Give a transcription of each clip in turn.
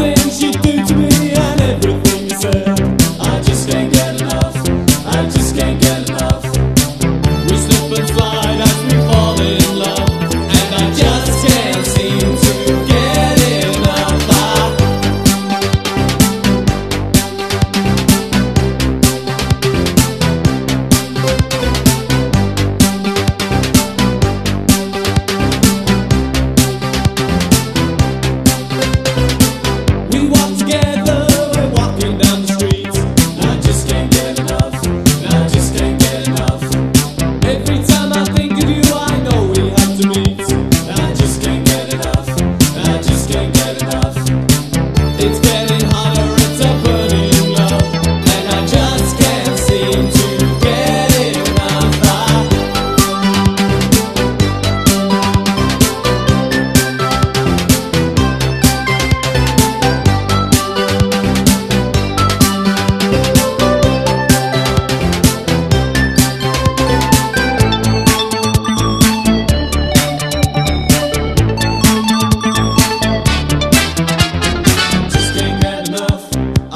things you do to me and everything you say.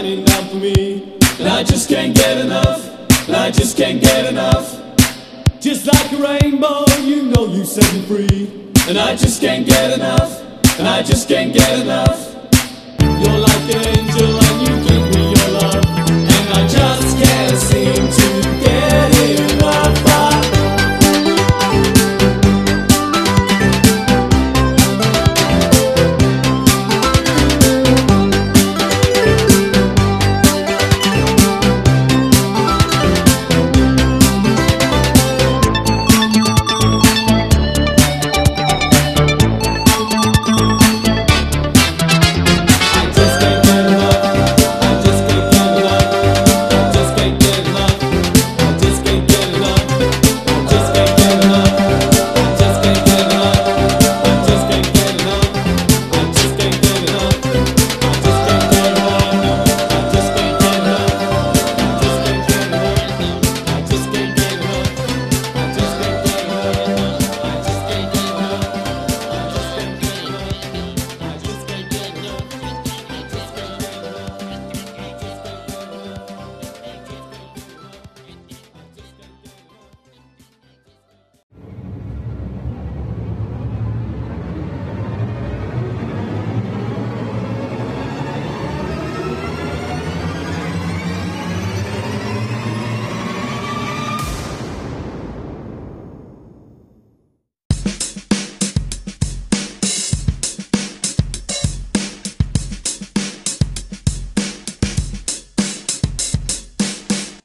shining down for me. And I just can't get enough. And I just can't get enough. Just like a rainbow, you know you set me free. And I just can't get enough. And I just can't get enough. You're like an angel and you